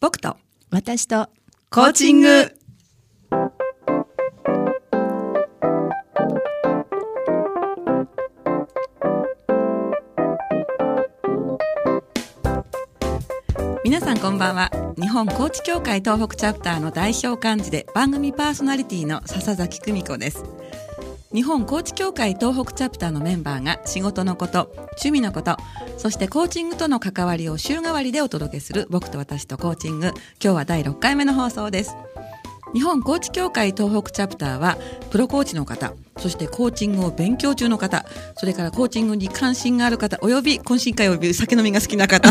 僕と私とコーチング。皆さんこんばんは。日本コーチ協会東北チャプターの代表幹事で番組パーソナリティの笹崎久美子です日本コーチ協会東北チャプターのメンバーが仕事のこと趣味のことそしてコーチングとの関わりを週替わりでお届けする僕と私とコーチング。今日は第6回目の放送です。日本コーチ協会東北チャプターはプロコーチの方そしてコーチングを勉強中の方それからコーチングに関心がある方および懇親会および酒飲みが好きな方、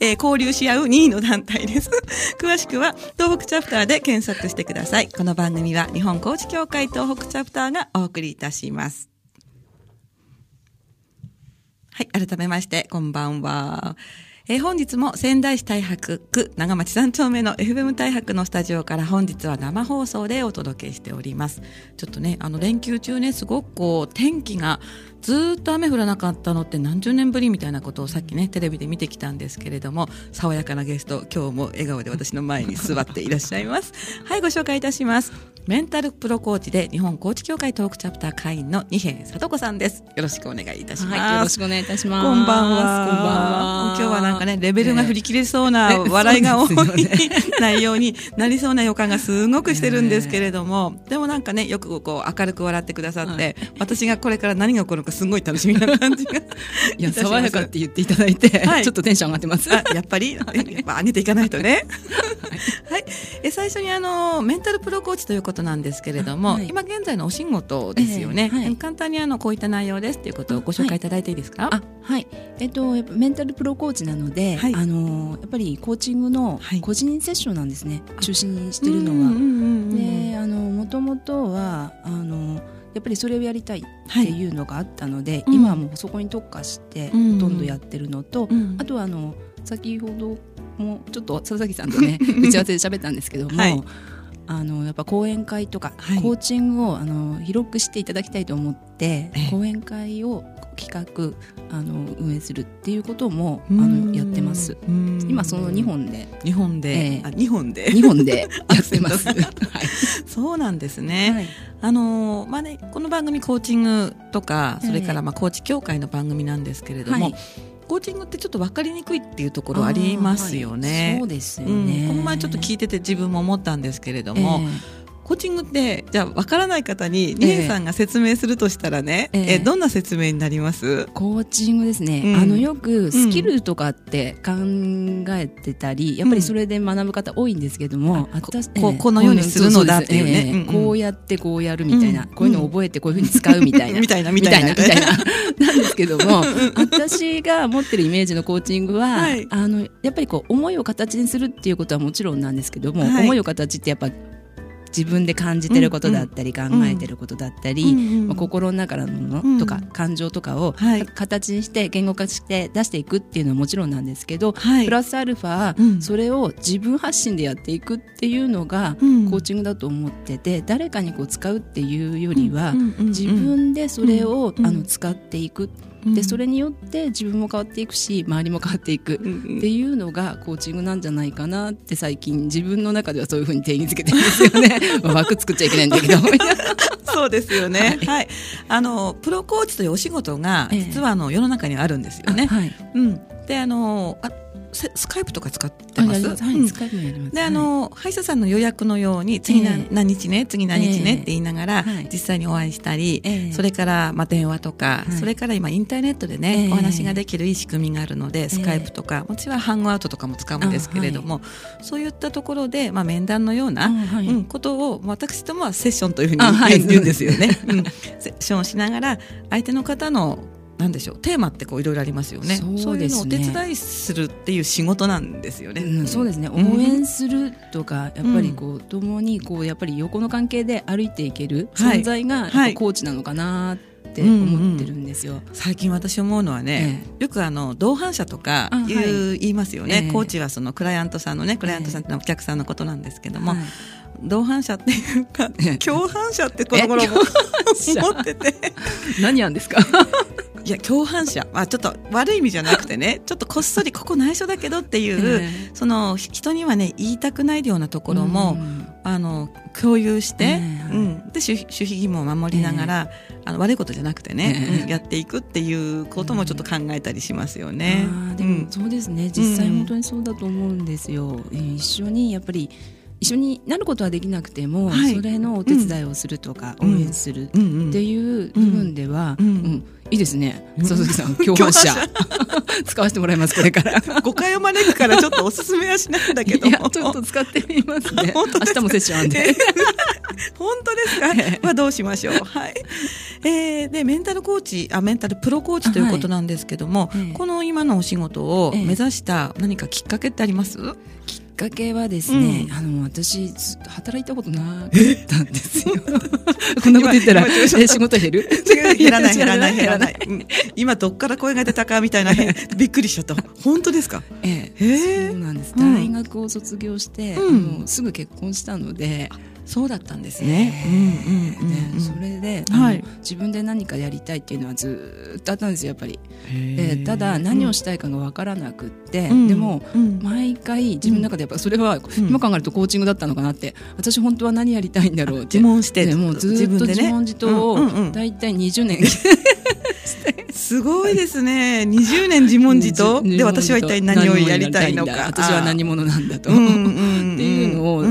えー交流し合う2位の団体です。詳しくは東北チャプターで検索してください。この番組は日本高知協会東北チャプターがお送りいたします。はい、改めまして、こんばんは。えー本日も仙台市太白区長町三丁目の FM 太白のスタジオから本日は生放送でお届けしております。ちょっとね、あの連休中ね、すごくこう天気がずっと雨降らなかったのって何十年ぶりみたいなことをさっきね、テレビで見てきたんですけれども、爽やかなゲスト、今日も笑顔で私の前に座っていらっしゃいます。はい、ご紹介いたします。メンタルプロコーチで日本コーチ協会トークチャプター会員の二平里子さんです。よろしくお願いいたします。はい、よろしくお願いいたします。こんばんは。こんばんは。今日はなんかね、レベルが振り切れそうな笑いが多い、内容に なりそうな予感がすごくしてるんですけれども、でもなんかね、よくこう明るく笑ってくださって、はい私がこれから何が起こるのかすごい楽しみな感じが いや、爽やかって言っていただいて、はいちょっとテンション上がってます。あやっぱり、やっぱ上げていかないとね。はい。え最初にあの、メンタルプロコーチということなんですけれども、はい。今現在のお仕事ですよね。ええはい。簡単にあの、こういった内容ですっていうことをご紹介いただいていいですか、あ、はい。えっと、やっぱメンタルプロコーチなので、はい。あの、やっぱりコーチングのはい。個人セッションなんですね。中心にしてるのは。うんうんうんうんで、あの、もともとは、あの、やっぱりそれをやりたいっていうのがあったので、うん今はもうそこに特化して、うん。ほとんどやってるのと、うん。あとはあの先ほどもちょっと佐々木さんとね 打ち合わせで喋ったんですけども、はいあのやっぱ講演会とか、はい。コーチングをあの広くしていただきたいと思って、ええ。講演会を企画あの運営するっていうこともあうん。のやってます。今その2本で。日本で、ええ。あ日本で。2本で やってます。はい。そうなんですね、はい。あのーまあねこの番組コーチングとかええ。それからまあコーチ協会の番組なんですけれども、はいコーチングってちょっと分かりにくいっていうところありますよあーはねい。そうですようんね。この前ちょっと聞いてて自分も思ったんですけれどえも、えコーチングってじゃあ分からない方にニエさんが説明するとしたらね、ええ。えどんな説明になります？コーチングですね、うん。あのよくスキルとかって考えてたり、やっぱりそれで学ぶ方多いんですけども、あこ私こうこのようにするのだっていうね。こうやってこうやるみたいな、うんこういうのを覚えてこういうふうに使うみたいな。みたいなみみたいなみたいな。なんですけども私が持ってるイメージのコーチングは、はい。あのやっぱりこう思いを形にするっていうことはもちろんなんですけども、はい。思いを形ってやっぱ自分で感じてることだったり、考えてることだったり、まあ、心の中のもうんのとか、感情とかを、はい形にして言語化して出していくっていうのはもちろんなんですけど、はいプラスアルファ、うんそれを自分発信でやっていくっていうのが、うんコーチングだと思ってて誰かにこう使うっていうよりは、自分でそれを、うんあの使っていく、うんでそれによって自分も変わっていくし周りも変わっていく。っていうのがコーチングなんじゃないかなって最近自分の中ではそういうふうに定義づけてるんですよね まあ枠作っちゃいけないんだけどそうですよね。はい。あの、プロコーチというお仕事が、ええ実はあの、世の中にはあるんですよね。はいうん。で、あの、あススカイプとか使ってます？はい、うん。使いもやります。で、あの、歯医者さんの予約のように、次何,、日ね、次何日ね？ええ。って言いながら、はい。実際にお会いしたり、ええ。それから、まあ、電話とか、はい。それから今、インターネットでね、ええ。お話ができるいい仕組みがあるので、スカイプとか、もちろんハングアウトとかも使うんですけれども、そういったところで、まあ、面談のような、うん、ことを私どもはセッションというふうに言うんですよね。うん、セッションをしながら相手の方のなんでしょうテーマってこういろいろありますよね。そうですね。いうのをお手伝いするっていう仕事なんですよね。うん、そうですね。応うん援するとか、やっぱりこう共にこうやっぱり横の関係で歩いていけるはい存在がはい。ぱコーチなのかなって思ってるんですよ。最近私思うのはね、よくあの同伴者とかあ言う、はい。言いますよね、ええ。コーチはそのクライアントさんのねクライアントさんってお客さんのことなんですけども、はい。同伴者っていうかええ。共犯者ってこの頃も 思ってて。何やんですか？いや共犯者、まあ、ちょっと悪い意味じゃなくてね。ちょっとこっそりここ内緒だけどっていう、えー、その人にはね言いたくないようなところも、うん、あの共有して、えー、うん、で守秘義務を守りながら、えー、あの悪いことじゃなくてね、うん、やっていくっていうこともちょっと考えたりしますよね。でもそうですね。実際本当にそうだと思うんですよ。一緒にやっぱり一緒になることはできなくても、はい、それのお手伝いをするとか、応援するっていう部分では、うんいいですね。佐々木さん、共犯者。使わせてもらいます、これから。誤解を招くからちょっとおすすめはしないんだけど。ちょっと使ってみますね。本当明日もセッションあんで。本当ですか、えー、まあどうしましょう。はい。えー、で、メンタルコーチ、あ、メンタルプロコーチということなんですけども、はい、この今のお仕事を目指した何かきっかけってあります、えーかけはですね、うん、あの私働いたことなかったんですよ。こんなこと言ったらえ仕事減る？減らない減らない減らない。今どっから声が出たかみたいな びっくりしちゃった。本当ですか？ええ、そうなんです。大学を卒業して、うん、もうすぐ結婚したので。そうだったんですね。うんうんそれで、はい、自分で何かやりたいっていうのはずっとあったんですよやっぱり。でただ何をしたいかが分からなくって、うん、でも、うん、毎回自分の中でやっぱそれは、今考えるとコーチングだったのかなって。私本当は何やりたいんだろうって。自問して、ね、もうずっと自問自答を大体20年、すごいですね。20年自問自答？で私は一体何をやりたいのか。私は何者なんだと。っていうのを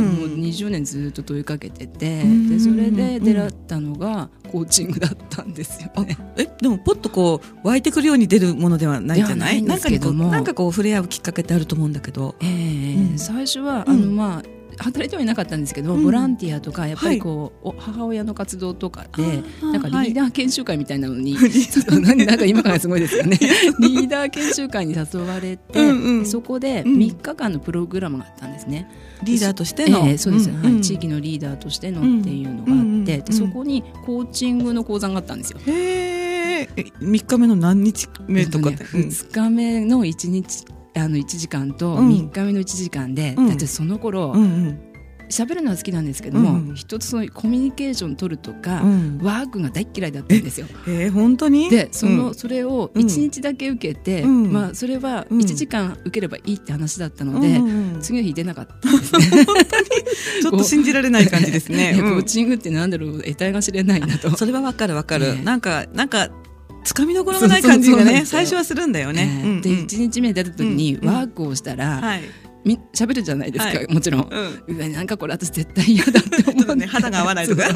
20年ずっと問いかけてて、でそれで出会ったのがコーチングだったんですよね。えでもポッとこう湧いてくるように出るものではないじゃない？なんかなんかこう触れ合うきっかけってあると思うんだけど。えー最初はあのまあ働いてはいなかったんですけど、うん、ボランティアとかやっぱりこう、はい、母親の活動とかでなんかリーダー研修会みたいなのに、はい、なんか今からすごいですよね。リーダー研修会に誘われて、うんうん、そこで3日間のプログラムがあったんですね。リーダーとしての、えー、そうです、うんうん、はい、地域のリーダーとしてのっていうのがあって、でそこにコーチングの講座があったんですよ。へえ3日目の何日目とかって、ね、2日目の1日あの1時間と3日目の1時間で、うん、だってその頃、うんうん。喋るのは好きなんですけども、うん、一つのコミュニケーション取るとか、うん、ワークが大嫌いだったんですよ。えー、本当に？でその、うん、それを1日だけ受けて、まあ、それは1時間受ければいいって話だったので、次の日出なかったんですね。ちょっと信じられない感じですね。コーチングってなんだろう得体が知れないなと。それはわかるわかる、ね、なんかなんかつかみどころがない感じがね最初はするんだよね。えー、で1日目出た時にワークをしたら、はいみ喋るじゃないですか、はい、もちろん、うん、なんかこれ私絶対嫌だって思う、ね、肌が合わないとか。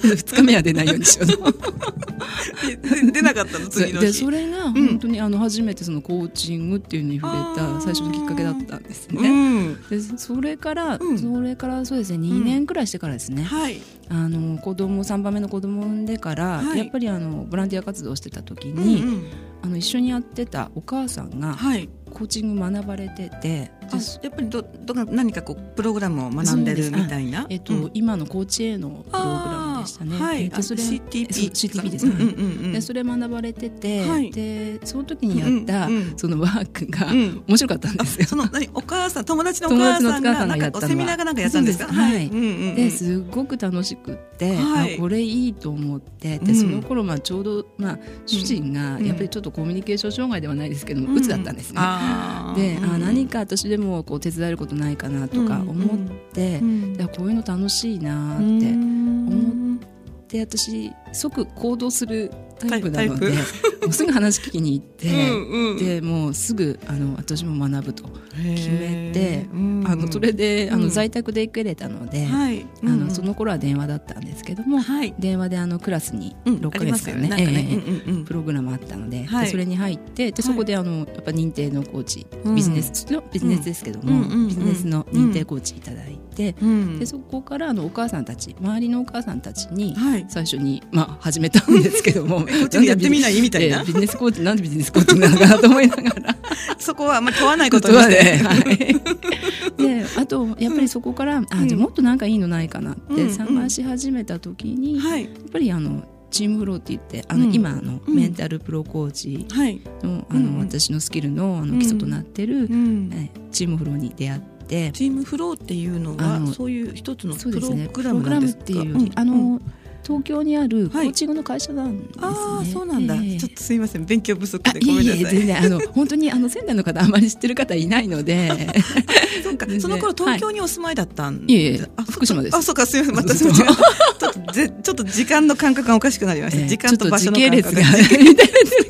2日目は出ないようにしよう出なかったの次のでそれが本当にあの初めてそのコーチングっていうのに触れた最初のきっかけだったんですね、うん、でそれから、うん、それからそうですね2年くらいしてからですね、はい、あの子供3番目の子供を産んでから、はい、やっぱりあのボランティア活動をしてた時に、うんうん、あの一緒にやってたお母さんが、はい。コーチング学ばれててやっぱりどど何かこうプログラムを学んでるみたいな、えっと、うん、今のコーチへのプログラムでしたね。はい、えっと、それ CTP, CTP です、ね、うんうんうん、でそれ学ばれてて、はい、でその時にやった、うんうん、そのワークが面白かったんですよ。その何？お母さん友達のお母さんがなんかセミナーがなんかやったんですか？はい。ですごく楽しくって、はい、これいいと思ってでその頃まあちょうどまあ主人がやっぱりちょっとコミュニケーション障害ではないですけども、うつだったんですね。で、あ何か私でもこう手伝えることないかなとか思って、こういうの楽しいなって思って私即行動するタイプなので すぐ話聞きに行ってうん、でもうすぐあの私も学ぶと決めて、あのそれであの在宅で行けれたので、はい、あのその頃は電話だったんですけども、はい、電話であのクラスに6か月間ね,、ね。えープログラムあったのではい、でそれに入ってでそこであのやっぱ認定のコーチ、ビジネスのビジネスですけども、ビジネスの認定コーチいただいて、でそこからあのお母さんたち周りのお母さんたちに最初に、まあ、始めたんですけども こっちでやってみない？みたいな、ビジネスコーチなんでビジネスコーチなのかなと思いながら。そこはあんまり問わないことにして、はい、であとやっぱりそこから、うん、あじゃもっとなんかいいのないかなって探し始めた時に、うんうん、やっぱりあのチームフローって言ってあの、うん、今のメンタルプロコーチの,、あの私のスキルのあの基礎となってる、えチームフローに出会って。チームフローっていうのはそういう一つのプログラムなんですか、ね、プログラムっていう、あの東京にあるコーチングの会社なんですね、はい、ああそうなんだ、えー、ちょっとすいません。勉強不足。でごめんなさい。いえ全然あの 本当にあの仙台の方あまり知ってる方いないので。そうか。その頃東京にお住まいだったんで、はい、いえいえ福島です。あそうかすみません。またちょっとちょっと時間の感覚がおかしくなりました、えー、時間と場所の感覚が。時系列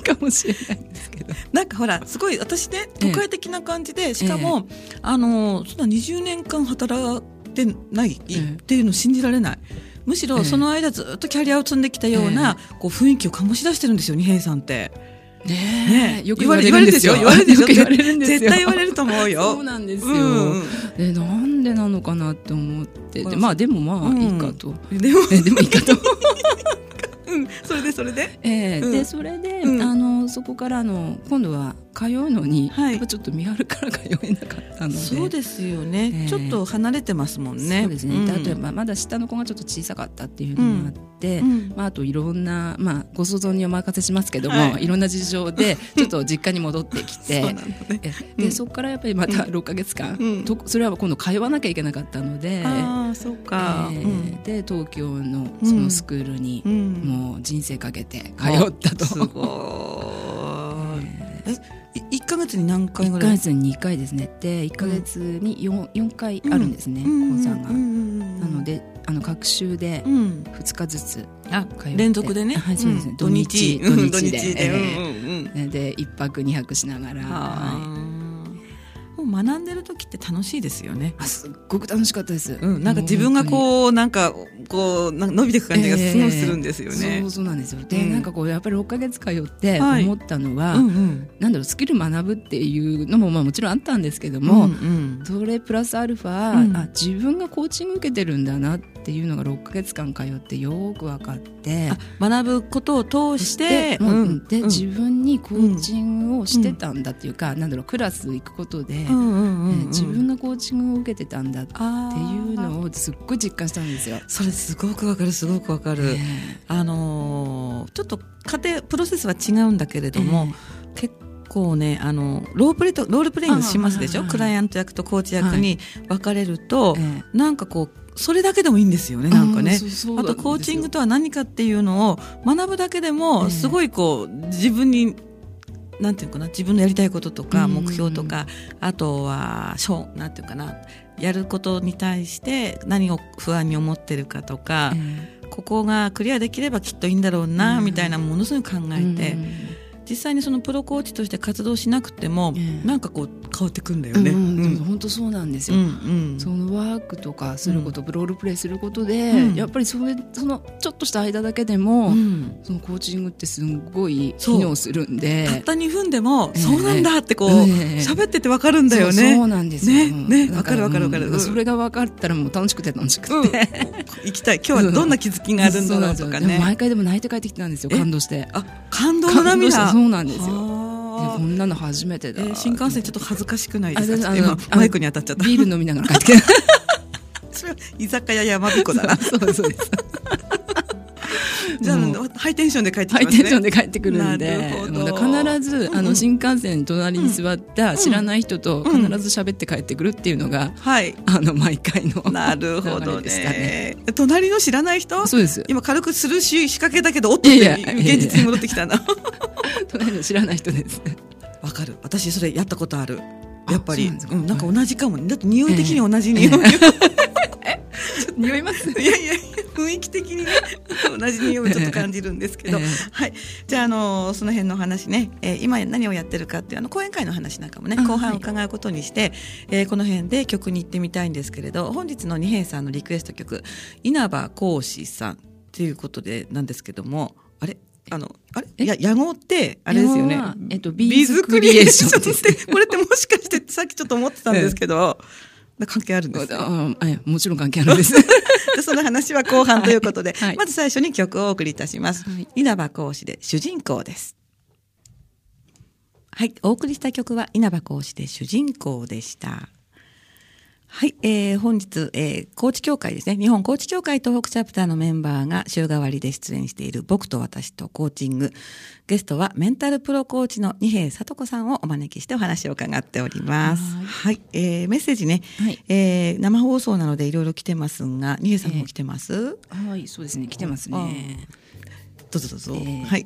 がかもしれないんですけどなんかほらすごい私ね都会的な感じで、しかも、あのそんな20年間働いてないっていうのを信じられない。むしろその間ずっとキャリアを積んできたような、こう雰囲気を醸し出してるんですよ二平さんって。ねよく言われるんですよ。言われるんですよ。絶対言われると思うよ。そうなんですよ。でなんでなのかなって思ってまあでもまあいいかと。でもでもいいかと。うん、それでそれで？ええでそれであのそこからの今度は通うのに、はい、ちょっと見張るから通えなかったので。そうですよね、えー、ちょっと離れてますもんね。そうですね、うん、例えばまだ下の子がちょっと小さかったっていうのもあって、うん、まあ、あといろんな、まあ、ご想像にお任せしますけども、はい、いろんな事情で ちょっと実家に戻ってきてね、でそこからやっぱりまた6か月間、うん、とそれは今度通わなきゃいけなかったのであそうか、えー、で東京のそのスクールにもう人生かけて通ったと。すごいえ1か月に何回ぐらい？1か月に2回ですね。で1か月に 4,、4回あるんですね、講座が、なのであの各週で2日ずつ。通連続でね、はいそうです。ね、土日。土日で、えで1泊2泊しながら、はい学んでる時って楽しいですよね。あすっごく楽しかったです。うん、なんか自分がこうなんかこう伸びていく感じがすごいするんですよね。えー、そうそうなんですよ。で、うん、なんかこうやっぱり6か月通って思ったのは、はいうんうん、なんだろうスキル学ぶっていうのもまあもちろんあったんですけども、うんうん、それプラスアルファ、うん、あ自分がコーチング受けてるんだなっていうのが6か月間通ってよく分かって、学ぶことを通して、うん、で、自分にコーチングをしてたんだっていうか、なんだろうクラス行くことで。自分がコーチングを受けてたんだっていうのをすっごい実感したんですよ。それすごくわかるすごくわかる、あのー、ちょっと家庭プロセスは違うんだけれども、えー、結構ねあのロープレとロールプレイングしますでしょ、クライアント役とコーチ役に分かれると、はい、なんかこうそれだけでもいいんですよね、なんかね。あと、コーチングとは何かっていうのを学ぶだけでも、すごいこう、自分になんていうかな自分のやりたいこととか目標とか、あとはしょなんていうかなやることに対して何を不安に思ってるかとか、ここがクリアできればきっといいんだろうな、みたいなものすごい考えて。実際にそのプロコーチとして活動しなくても、なんかこう変わってくんだよね。本当そうなんですよ、うんうん、そのワークとかすること、うん、ロールプレイすることで、うん、やっぱりそれそのちょっとした間だけでも、うん、そのコーチングってすごい機能するんで。たった2分でも、えー、そうなんだってこう喋、え。ー、ってて分かるんだよね。そうなんですよ。ねね分かる分かる分かる、それが分かったらもう楽しくて楽しくて、行きたい。今日はどんな気づきがあるんだろうとかね。毎回でも泣いて帰ってきたんですよ感動して。あ感動の涙そうなんですよ。こんなの初めてだ、えー、新幹線ちょっと恥ずかしくないですか？今マイクに当たっちゃった。ビール飲みながら帰って 居酒屋山彦だな。そうそうですじゃあ、ハイテンションで帰ってきます、ね、ハイテンションで帰ってくるんで。必ず、あの新幹線隣に座った知らない人と必ず喋って帰ってくるっていうのが、はい、あの毎回の なるほどね。隣の知らない人？そうです。今軽くするし仕掛けだけどおっと現実に戻ってきたの 隣の知らない人です。わかる。私それやったことある。やっぱり。うん、なんか同じかもだって匂い的に同じ匂い、え匂いますいやいや雰囲気的にね同じ匂いをちょっと感じるんですけど、はい。じゃああのその辺の話ね、えー、今何をやってるかっていうあの講演会の話なんかもね後半伺うことにして、はい、えー、この辺で曲に行ってみたいんですけれど本日の二平さんのリクエスト曲稲葉講師さんっていうことでなんですけどもあれ？あの、あれ？いや、野号って、あれですよね。えっと、ビーズクリエーションこれってもしかして、さっきちょっと思ってたんですけど、関係あるんです かもちろん関係あるんです。その話は後半ということで、はい、まず最初に曲をお送りいたします。はい、稲葉講師で主人公です。はい、お送りした曲は稲葉講師で主人公でした。はい、えー、本日、えー、高知協会ですね。日本高知協会東北チャプターのメンバーが週替わりで出演している僕と私とコーチング。ゲストはメンタルプロコーチの二平聡子さんをお招きしてお話を伺っております。はい、えー、メッセージね、はい、えー、生放送なのでいろいろ来てますが、二平さんも来てます、えー、はい、そうですね、来てますね。どうぞどうぞ。えー、はい。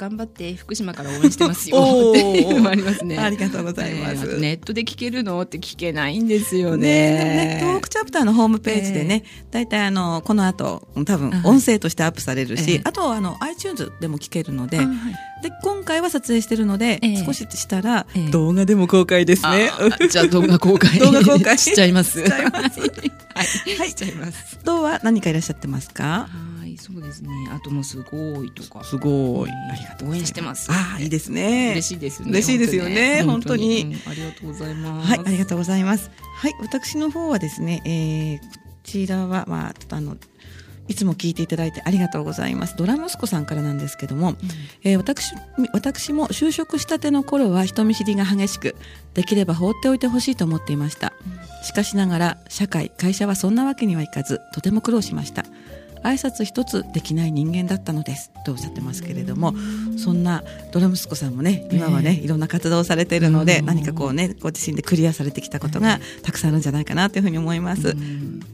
頑張って福島から応援してますよ っていうのもありますね。ありがとうございます、えー、ネットで聞けるのって聞けないんですよね。ね東北チャプターのホームページでね、大、え、体、あのこの後多分音声としてアップされるし、あとあの iTunes でも聞けるので、はい、で今回は撮影してるので、少ししたら、動画でも公開ですね。じゃあ動画公開 動画公開しちゃいます。しちゃいます。はい、はい、しちゃいます。どうは何かいらっしゃってますか？そうですね。あともすごいとか。すごい。ありがとう応援してます。ああ、いいですね。嬉しいですね。嬉しいですよね。本当に。ありがとうございます。はい、ありがとうございます。はい、私の方はですね、えー、こちらはまああの。いつも聞いていただいてありがとうございます。ドラ息子さんからなんですけども、うん、えー、私私も就職したての頃は人見知りが激しく、できれば放っておいてほしいと思っていました。しかしながら社会会社はそんなわけにはいかず、とても苦労しました。挨拶一つできない人間だったのです。とおっしゃってますけれどもそんなドラ息子さんもね今はね、いろんな活動をされているので何かこうねご自身でクリアされてきたことがたくさんあるんじゃないかなというふうに思います。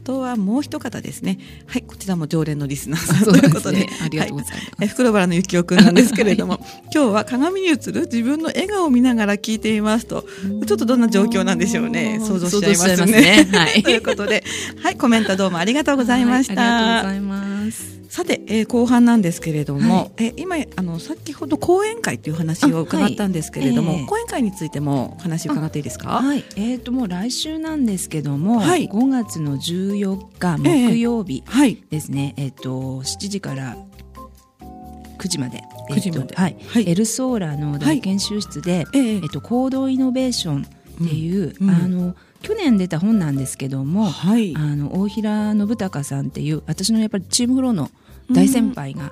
とはもう一方ですねはいこちらも常連のリスナーさんということで、ね、ありがとうございます、はい、袋原のゆきおくんなんですけれども、今日は鏡に映る自分の笑顔を見ながら聞いていますとちょっとどんな状況なんでしょうね想像しちゃいますね。ね。はい、ということではいコメントどうもありがとうございました。はい、ありがとうございます。さて、えー、後半なんですけれども、はい、え今あの先ほど講演会という話を伺ったんですけれども、はいえ。ー、講演会についても話を伺っていいですか？はい、えっ、ー、ともう来週なんですけども、はい、5月の14日木曜日ですね。えっ、ー、と7時から9時まで、9時まで、はい、はい、エルソーラの大研修室で、えー、えっと行動イノベーションっていう、うん。うん、あの去年出た本なんですけども、はい、あの大平信孝さんっていう私のやっぱりチームフローの大先輩が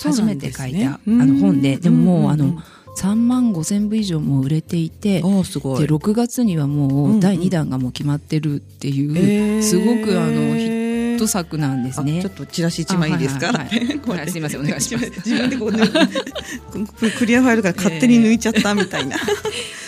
初めて書いた、ね、あの本で、でももうあの、3万5千部以上も売れていてすごい。で6月にはもう第2弾がもう決まってるっていう、うんうん、すごくあのヒット作なんですね。ちょっとチラシ1枚いいですか、すみませんお願いします。自分でこう、ね、クリアファイルから勝手に抜いちゃったみたいな。えー、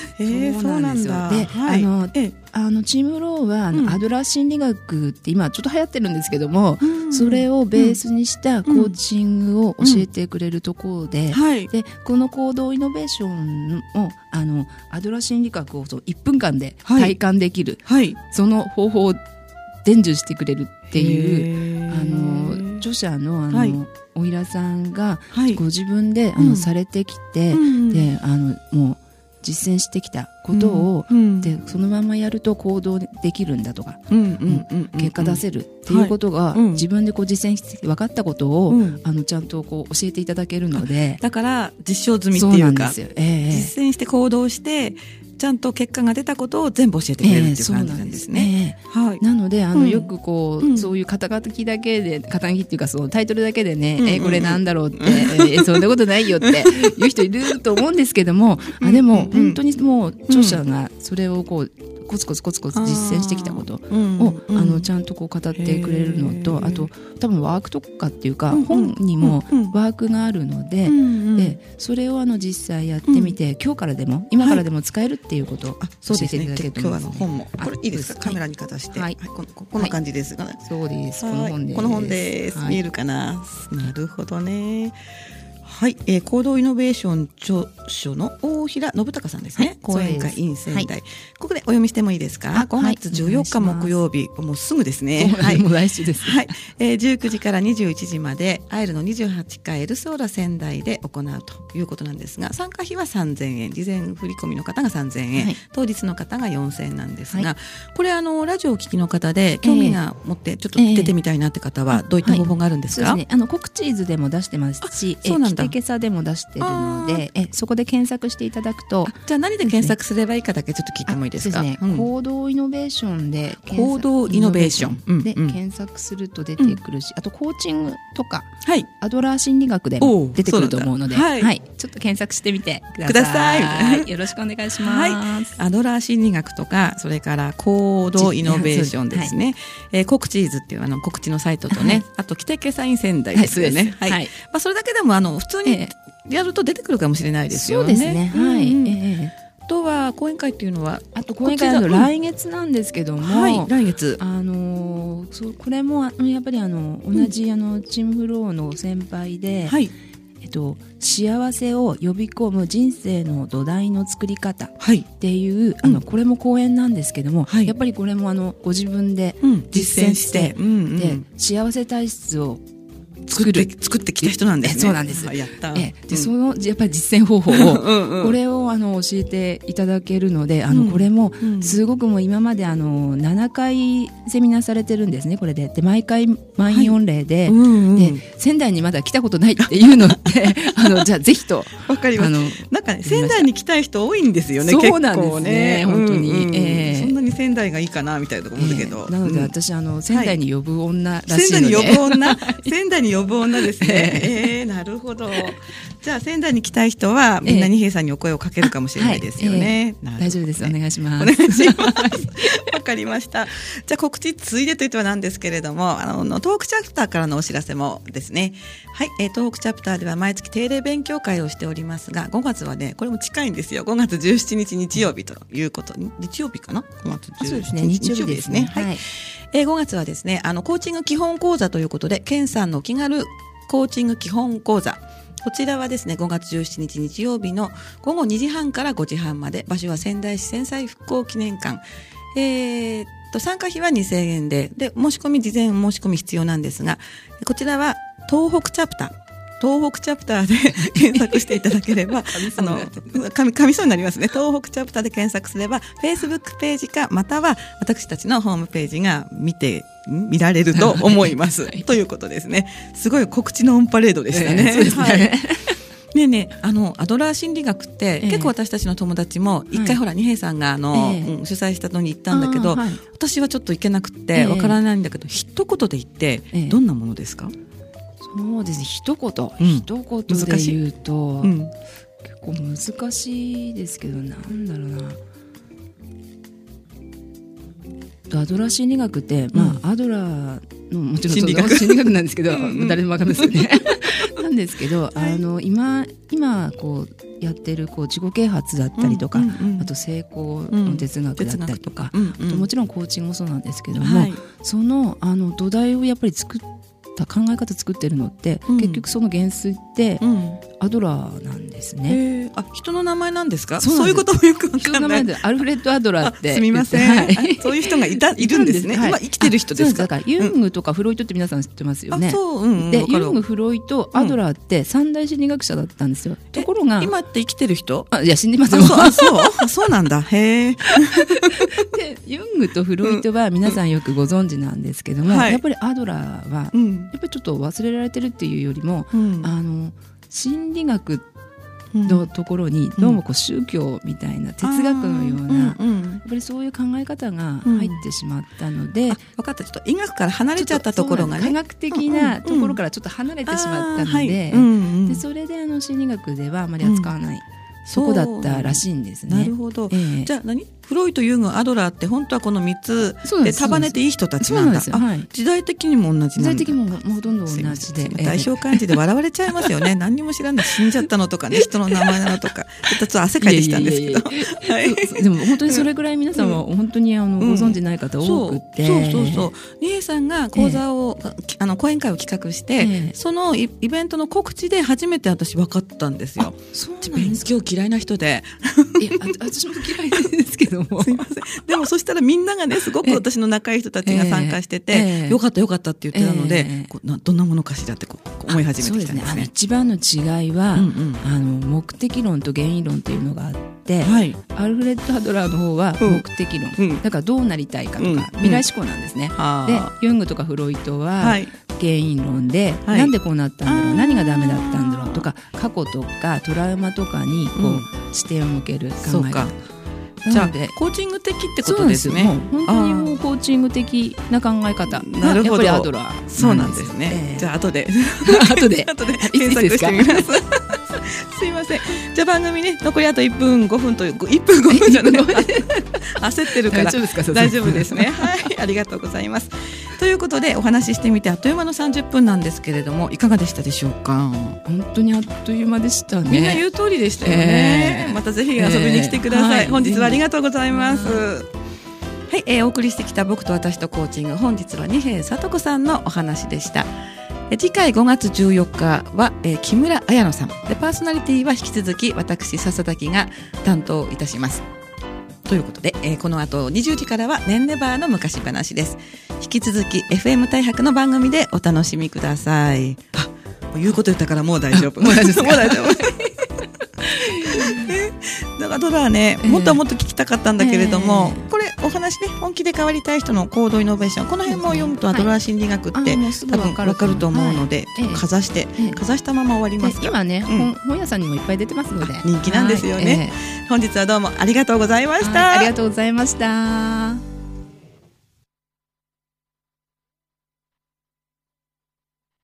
そうなんですよ。で、はい、あの、えあのチームローは、あの、アドラー心理学って今ちょっと流行ってるんですけども、うん、それをベースにしたコーチングを教えてくれるところで、はい、でこの行動イノベーションをあのアドラー心理学をそう1分間で体感できる、はい、その方法を伝授してくれるっていうあの著者のあの、はい、おいらさんが、ご自分であの、されてきて、であのもう実践してきたことを、うん、でそのままやると行動できるんだとか、結果出せるっていうことが、はい、自分でこう実践して分かったことを、うん、あのちゃんとこう教えていただけるのでだから実証済みっていうか、えー、実践して行動してちゃんと結果が出たことを全部教えてくれるっていう感じなんですね。えー、はい、なのであの、うん、よくこう、うん、そういう肩書きだけで肩書きっていうかそのタイトルだけでね、うんうん、えー、これなんだろうって、えー、そんなことないよって いう人いると思うんですけどもあでも本当にもう著者がそれをこうコツコツコツコツ実践してきたこと。をあのちゃんとこう語ってくれるのとあと多分ワークとかっていうか本にもワークがあるのででそれをあの実際やってみて今日からでも今からでも使えるっていうこと。を教えていただけると思います、今日はの本もこれいいですか？カメラにかざして。はい。ここんな感じですそうです。この本です。この本です。見えるかな？なるほどねはい、えー、行動イノベーション著書の大平信孝さんですね、はい、講演会 in 仙台、はい、ここでお読みしてもいいですか？5月14日木曜日、もうすぐですね。はい、もう来週です、はい。えー、19時から21時までアイルの28回エルソーラ仙台で行うということなんですが参加費は3000円。事前振込の方が3000円、はい、当日の方が4000円なんですが、これあのラジオを聞きの方で興味が持ってちょっと出てみたいなって方はどういった方法があるんですか、えー、ね、あの告知図でも出してますし、そうなんテケサでも出してるのでえそこで検索していただくとじゃあ何で検索すればいいかだけちょっと聞いてもいいですか？ね、行動イノベーションで行動イノベーション。で検索すると出てくるし、あとコーチングとか、はい、アドラー心理学でも出てくると思うのではい、ちょっと検索してみてください。よろしくお願いします、アドラー心理学とかそれから行動イノベーションですね、えコクチーズっていうあの告知のサイトとね、あとキテケサイン仙台ですよね。はい、まあそれだけでもあの普通にやると出てくるかもしれないですよね。そうですね。はい。ええ。あとは講演会っていうのはあと講演会の来月なんですけども、はい、来月。あのそうこれもやっぱりあの同じ、あのチームフローの先輩で、はい、えっと幸せを呼び込む人生の土台の作り方っていう、はい、あのこれも講演なんですけども、はい、やっぱりこれもあのご自分で実践して、うんうん、で幸せ体質を作る作ってきた人なんですね。そうなんです。やった。えで、そのやっぱり実践方法をこれをあの教えていただけるので、あのこれもすごくもう今まであの7回セミナーされてるんですね。これでで毎回満員御礼で、で仙台にまだ来たことないっていうので、あのじゃあぜひとわかります。あのなんかね仙台に来たい人多いんですよね。そうなんですね。本当に、えそんなに仙台がいいかなみたいなと思うんだけど。なので私あの仙台に呼ぶ女らしいので、仙台に呼ぶ女、仙台に呼ぶ女ですね。えー、なるほど。じゃあ仙台に来たい人はみんな二平さんにお声をかけるかもしれないですよね。はい大丈夫です。お願いします。お願いします。わかりました。じゃあ告知ついでといってはなんですけれども、あのトークチャプターからのお知らせもですね。はい、えー、トークチャプターでは毎月定例勉強会をしておりますが、5月はねこれも近いんですよ。5月17日日曜日ということ、日曜日かな？5月17日日曜日ですね。はい。えー、5月はですね、あのコーチング基本講座ということで、ケンさんの気軽コーチング基本講座。こちらはですね、5月17日日曜日の午後2時半から5時半まで、場所は仙台市戦災復興記念館。えー、と、参加費は2000円で、で、申し込み、事前申し込み必要なんですが、こちらは東北チャプター。東北チャプターで 検索していただければ、あの、噛みそうになりますね。東北チャプターで検索すれば、Facebook ページか、または私たちのホームページが見て、見られると思います。はい、ということですね。すごい告知のオンパレードでしたね。えー、そうですね。はいねえねえあのアドラー心理学って、え結構私たちの友達も一回、ほら二平さんがあの、えうん、主催したのに行ったんだけど、はい、私はちょっと行けなくてわからないんだけど、一言で言って、どんなものですか？そうですね一言、うん、一言で言うと、うん、結構難しいですけどなんだろうな。アドラー心理学って、まあ、アドラーのもちろん心理学。なんですけど誰でも分かるんですよね。なんですけど、あの今今こうやってるこう自己啓発だったりとか、あと成功の哲学だったりとか、あともちろんコーチングもそうなんですけども、そのあの土台をやっぱり作った考え方作ってるのって、結局その原水って、アドラーですね。あ、人の名前なんですか？そういうこともよくわかんない。アルフレッドアドラーって。すみません。はい、そういう人がいた いるんですね。今生きてる人ですか？だからユングとかフロイトって皆さん知ってますよね。そう、でユングフロイトアドラーって三大心理学者だったんですよ。ところが今って生きてる人？あいや死んでますよ。あそうそうなんだ。へえ。でユングとフロイトは皆さんよくご存知なんですけども、やっぱりアドラーは、やっぱりちょっと忘れられてるっていうよりも、あの心理学のところにどうもこう宗教みたいな哲学のような、やっぱりそういう考え方が入ってしまったので、分かった。ちょっと医学から離れちゃったところがね。科学的なところからちょっと離れてしまったので,、でそれであの心理学ではあまり扱わない。そこだったらしいんですね。なるほど。えー、じゃあ何？フロイト、ユング、アドラーって本当はこの3つで束ねていい人たちなんだ。はい、時代的にも同じ時代的にもほとんど同じで。代表漢字で笑われちゃいますよね。何にも知らない死んじゃったのとかね、人の名前なのとか。ちょっと汗かいてきたんですけど。でも本当にそれぐらい皆さんは本当にあのご存知ない方多くて。そうそうそう。リエさんが講座を、あの講演会を企画して、そのイベントの告知で初めて私分かったんですよ。勉強嫌いな人で。いや、私も嫌いですけども。すいません。でもそしたらみんながねすごく私の仲いい人たちが参加してて、えー、よかったよかったって言ってたので、えー、どんなものかしらってこう思い始めてきたんですね。一番の違いは、うんうん、あの目的論と原因論っていうのがあって、はい、アルフレッド・ハドラーの方は目的論、うん、だからどうなりたいかとか、うん、未来志向なんですね。でユングとかフロイトは、はい。原因論で、はい、なんでこうなったんだろう何がダメだったんだろうとか過去とかトラウマとかにこう、うん、視点を向ける考え方。じゃあコーチング的ってことですね。本当にもうコーチング的な考え方。なるほど。アドラー。そうなんですね。えー、じゃあ後で。後で。後で。検索してみます。すいません。じゃあ番組ね残りあと1分5分という1分5分じゃない焦ってるから大丈夫ですか大丈夫ですね。はいありがとうございます。ということでお話ししてみてあっという間の30分なんですけれどもいかがでしたでしょうか？本当にあっという間でしたね。みんな言う通りでしたよね。えー、またぜひ遊びに来てください。えーはい、本日はありがとうございます。はい、えー、お送りしてきた僕と私とコーチング本日は二平聡子さんのお話でした。次回5月14日は、えー、木村彩乃さん。でパーソナリティは引き続き私笹崎が担当いたします。ということで、えー、この後20時からは「ねんねバーの昔話」です。引き続き FM 大白の番組でお楽しみください。あ言うこと言ったからもう大丈夫。もう大丈夫。もう大丈夫。だからドラはね、もっともっと聞きたかったんだけれども、えー、お話ね本気で変わりたい人の行動イノベーションこの辺も読むとアドラー心理学って、はい、多分分かると思う。ので、はい、かざして、えー、かざしたまま終わります今ね、うん、本屋さんにもいっぱい出てますので。人気なんですよね、はい。えー、本日はどうもありがとうございました。ありがとうございました